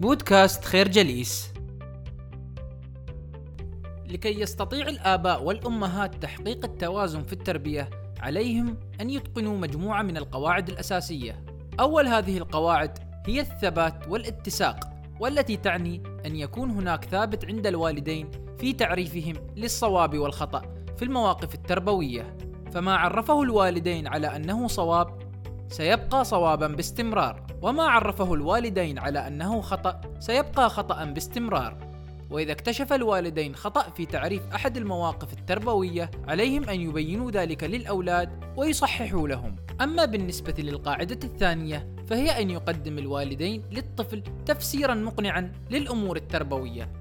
بودكاست خير جليس. لكي يستطيع الآباء والأمهات تحقيق التوازن في التربية عليهم أن يتقنوا مجموعة من القواعد الأساسية. أول هذه القواعد هي الثبات والاتساق والتي تعني أن يكون هناك ثابت عند الوالدين في تعريفهم للصواب والخطأ في المواقف التربوية. فما عرفه الوالدين على أنه صواب سيبقى صوابا باستمرار. وما عرفه الوالدين على أنه خطأ سيبقى خطأ باستمرار. وإذا اكتشف الوالدين خطأ في تعريف أحد المواقف التربوية عليهم أن يبينوا ذلك للأولاد ويصححوا لهم. أما بالنسبة للقاعدة الثانية فهي أن يقدم الوالدين للطفل تفسيرا مقنعا للأمور التربوية.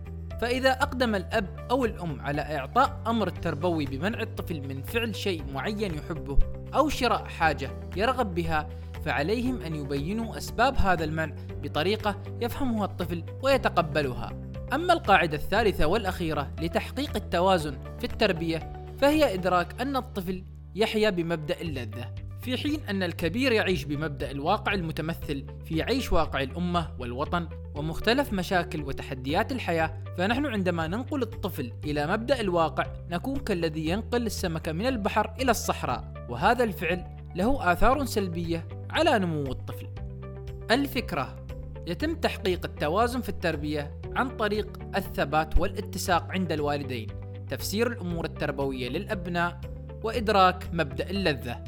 فإذا أقدم الأب أو الأم على إعطاء أمر التربوي بمنع الطفل من فعل شيء معين يحبه أو شراء حاجة يرغب بها فعليهم أن يبينوا أسباب هذا المنع بطريقة يفهمها الطفل ويتقبلها. أما القاعدة الثالثة والأخيرة لتحقيق التوازن في التربية فهي إدراك أن الطفل يحيا بمبدأ اللذة، في حين أن الكبير يعيش بمبدأ الواقع المتمثل في عيش واقع الأمة والوطن ومختلف مشاكل وتحديات الحياة، فنحن عندما ننقل الطفل إلى مبدأ الواقع نكون كالذي ينقل السمكة من البحر إلى الصحراء، وهذا الفعل له آثار سلبية على نمو الطفل. الفكرة يتم تحقيق التوازن في التربية عن طريق الثبات والاتساق عند الوالدين، تفسير الأمور التربوية للأبناء، وإدراك مبدأ اللذة.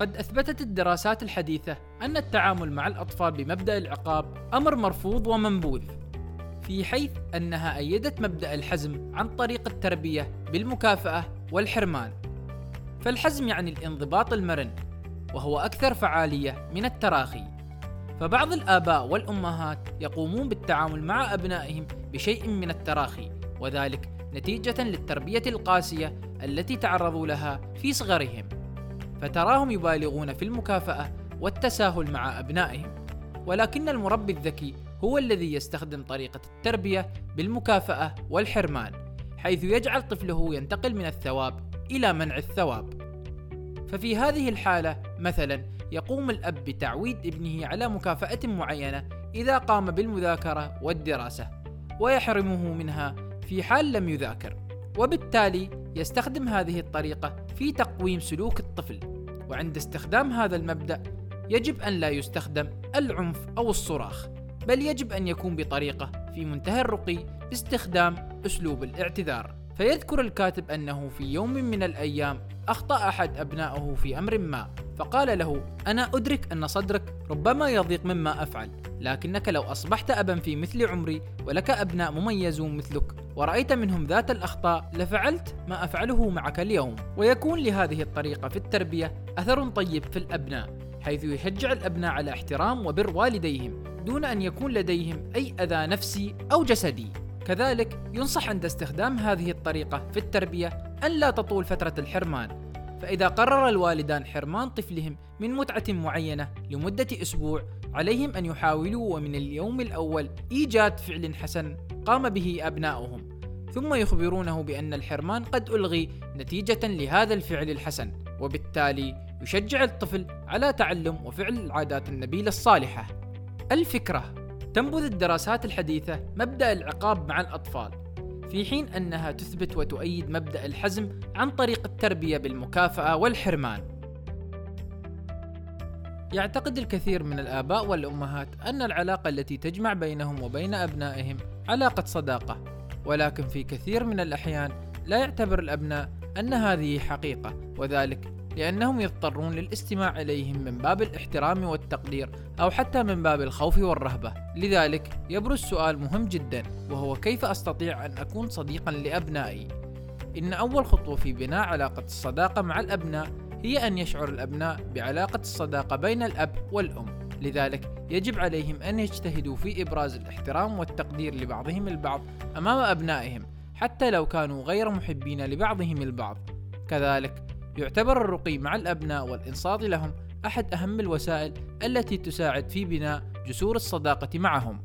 قد أثبتت الدراسات الحديثة أن التعامل مع الأطفال بمبدأ العقاب أمر مرفوض ومنبوذ، في حيث أنها أيدت مبدأ الحزم عن طريق التربية بالمكافأة والحرمان. فالحزم يعني الانضباط المرن وهو أكثر فعالية من التراخي. فبعض الآباء والأمهات يقومون بالتعامل مع أبنائهم بشيء من التراخي وذلك نتيجة للتربية القاسية التي تعرضوا لها في صغرهم. فتراهم يبالغون في المكافأة والتساهل مع أبنائهم. ولكن المربي الذكي هو الذي يستخدم طريقة التربية بالمكافأة والحرمان حيث يجعل طفله ينتقل من الثواب إلى منع الثواب. ففي هذه الحالة مثلا يقوم الأب بتعويد ابنه على مكافأة معينة إذا قام بالمذاكرة والدراسة، ويحرمه منها في حال لم يذاكر، وبالتالي يستخدم هذه الطريقة في تقويم سلوك الطفل، وعند استخدام هذا المبدأ يجب أن لا يستخدم العنف أو الصراخ، بل يجب أن يكون بطريقة في منتهى الرقي باستخدام أسلوب الاعتذار. فيذكر الكاتب أنه في يوم من الأيام أخطأ أحد أبنائه في أمر ما فقال له أنا أدرك أن صدرك ربما يضيق مما أفعل لكنك لو أصبحت أبا في مثل عمري ولك أبناء مميزون مثلك ورأيت منهم ذات الأخطاء لفعلت ما أفعله معك اليوم. ويكون لهذه الطريقة في التربية أثر طيب في الأبناء حيث يشجع الأبناء على احترام وبر والديهم دون أن يكون لديهم أي أذى نفسي أو جسدي. كذلك ينصح عند استخدام هذه الطريقة في التربية أن لا تطول فترة الحرمان. فإذا قرر الوالدان حرمان طفلهم من متعة معينة لمدة أسبوع عليهم أن يحاولوا ومن اليوم الأول إيجاد فعل حسن قام به أبناؤهم. ثم يخبرونه بأن الحرمان قد ألغي نتيجة لهذا الفعل الحسن وبالتالي يشجع الطفل على تعلم وفعل العادات النبيلة الصالحة. الفكرة تنبذ الدراسات الحديثة مبدأ العقاب مع الأطفال في حين أنها تثبت وتؤيد مبدأ الحزم عن طريق التربية بالمكافأة والحرمان. يعتقد الكثير من الآباء والأمهات أن العلاقة التي تجمع بينهم وبين أبنائهم علاقة صداقة، ولكن في كثير من الأحيان لا يعتبر الأبناء أن هذه حقيقة، وذلك لأنهم يضطرون للاستماع إليهم من باب الاحترام والتقدير أو حتى من باب الخوف والرهبة. لذلك يبرز سؤال مهم جدا وهو كيف أستطيع أن أكون صديقا لأبنائي؟ إن أول خطوة في بناء علاقة الصداقة مع الأبناء هي أن يشعر الأبناء بعلاقة الصداقة بين الأب والأم. لذلك يجب عليهم أن يجتهدوا في إبراز الاحترام والتقدير لبعضهم البعض أمام أبنائهم حتى لو كانوا غير محبين لبعضهم البعض. كذلك يعتبر الرقي مع الأبناء والإنصات لهم أحد أهم الوسائل التي تساعد في بناء جسور الصداقة معهم.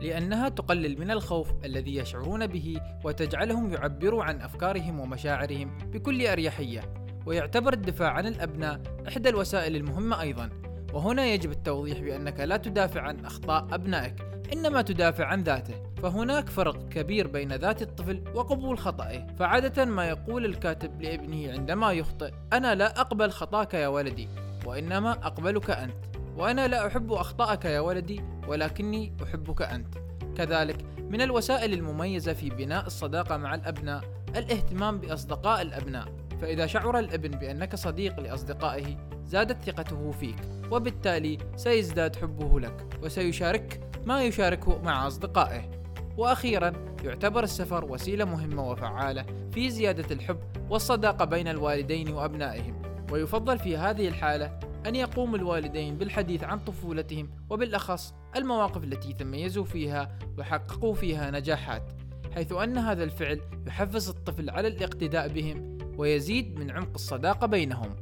لأنها تقلل من الخوف الذي يشعرون به وتجعلهم يعبروا عن أفكارهم ومشاعرهم بكل أريحية ويعتبر الدفاع عن الأبناء إحدى الوسائل المهمة أيضا. وهنا يجب التوضيح بأنك لا تدافع عن أخطاء أبنائك. إنما تدافع عن ذاته فهناك فرق كبير بين ذات الطفل وقبول خطأه. فعادة ما يقول الكاتب لابنه عندما يخطئ أنا لا أقبل خطاك يا ولدي وإنما أقبلك أنت وأنا لا أحب أخطاءك يا ولدي ولكني أحبك أنت. كذلك من الوسائل المميزة في بناء الصداقة مع الأبناء الاهتمام بأصدقاء الأبناء. فإذا شعر الابن بأنك صديق لأصدقائه زادت ثقته فيك وبالتالي سيزداد حبه لك وسيشارك ما يشاركه مع أصدقائه وأخيرا يعتبر السفر وسيلة مهمة وفعالة في زيادة الحب والصداقة بين الوالدين وأبنائهم ويفضل في هذه الحالة أن يقوم الوالدين بالحديث عن طفولتهم وبالأخص المواقف التي تميزوا فيها وحققوا فيها نجاحات حيث أن هذا الفعل يحفز الطفل على الاقتداء بهم ويزيد من عمق الصداقة بينهم.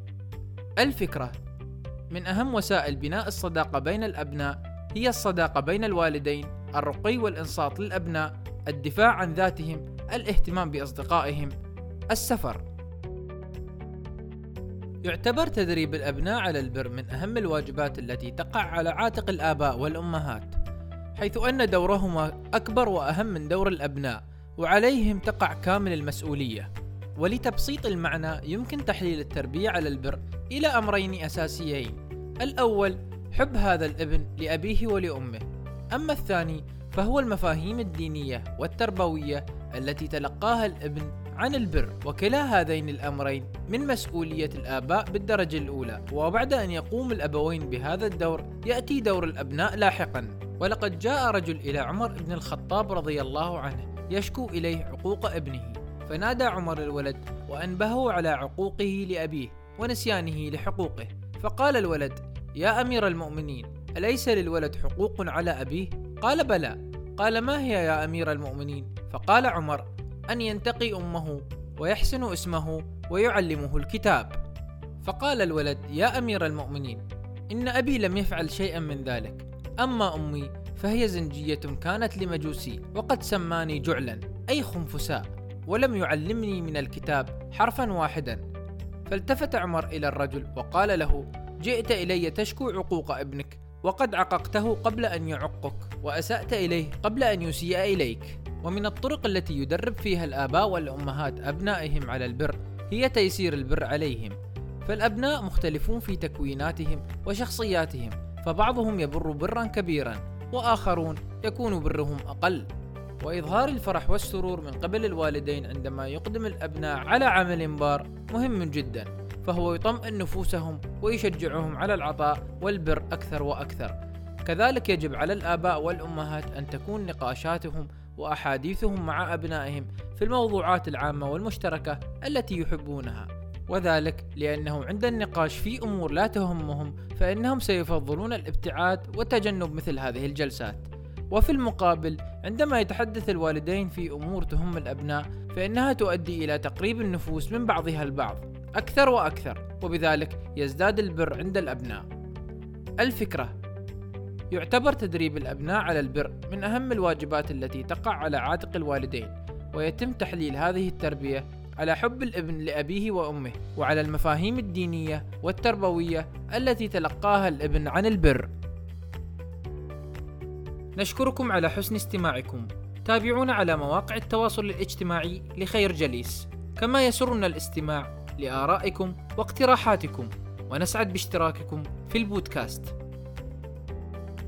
الفكرة من أهم وسائل بناء الصداقة بين الأبناء هي الصداقة بين الوالدين، الرقي والإنصات للأبناء، الدفاع عن ذاتهم، الاهتمام بأصدقائهم، السفر. يعتبر تدريب الأبناء على البر من أهم الواجبات التي تقع على عاتق الآباء والأمهات، حيث أن دورهما أكبر وأهم من دور الأبناء، وعليهم تقع كامل المسؤولية. ولتبسيط المعنى يمكن تحليل التربية على البر إلى أمرين أساسيين الأول حب هذا الابن لأبيه ولأمه. أما الثاني فهو المفاهيم الدينية والتربوية التي تلقاها الابن عن البر وكلا هذين الأمرين من مسؤولية الآباء بالدرجة الأولى. وبعد أن يقوم الأبوين بهذا الدور يأتي دور الأبناء لاحقا. ولقد جاء رجل إلى عمر بن الخطاب رضي الله عنه يشكو إليه عقوق ابنه. فنادى عمر الولد وأنبهه على عقوقه لأبيه ونسيانه لحقوقه. فقال الولد يا أمير المؤمنين أليس للولد حقوق على أبيه؟ قال بلى قال ما هي يا أمير المؤمنين؟ فقال عمر أن ينتقي أمه ويحسن اسمه ويعلمه الكتاب فقال الولد يا أمير المؤمنين إن أبي لم يفعل شيئا من ذلك أما أمي فهي زنجية كانت لمجوسي وقد سماني جعلا أي خنفساء ولم يعلمني من الكتاب حرفا واحدا فالتفت عمر إلى الرجل وقال له جئت إلي تشكو عقوق ابنك وقد عققته قبل أن يعقك وأسأت إليه قبل أن يسيء إليك. ومن الطرق التي يدرب فيها الآباء والأمهات أبنائهم على البر هي تيسير البر عليهم. فالأبناء مختلفون في تكويناتهم وشخصياتهم فبعضهم يبر برا كبيرا وآخرون يكون برهم أقل. وإظهار الفرح والسرور من قبل الوالدين عندما يقدم الأبناء على عمل بار مهم جدا. فهو يطمئن نفوسهم ويشجعهم على العطاء والبر أكثر وأكثر. كذلك يجب على الآباء والأمهات أن تكون نقاشاتهم وأحاديثهم مع أبنائهم في الموضوعات العامة والمشتركة التي يحبونها. وذلك لأنه عند النقاش في أمور لا تهمهم فإنهم سيفضلون الابتعاد وتجنب مثل هذه الجلسات. وفي المقابل عندما يتحدث الوالدين في أمور تهم الأبناء فإنها تؤدي إلى تقريب النفوس من بعضها البعض. أكثر وأكثر وبذلك يزداد البر عند الأبناء. الفكرة يعتبر تدريب الأبناء على البر من أهم الواجبات التي تقع على عاتق الوالدين ويتم تحليل هذه التربية على حب الابن لأبيه وأمه وعلى المفاهيم الدينية والتربوية التي تلقاها الابن عن البر. نشكركم على حسن استماعكم. تابعونا على مواقع التواصل الاجتماعي لخير جليس. كما يسرنا الاستماع لآرائكم واقتراحاتكم ونسعد باشتراككم في البودكاست.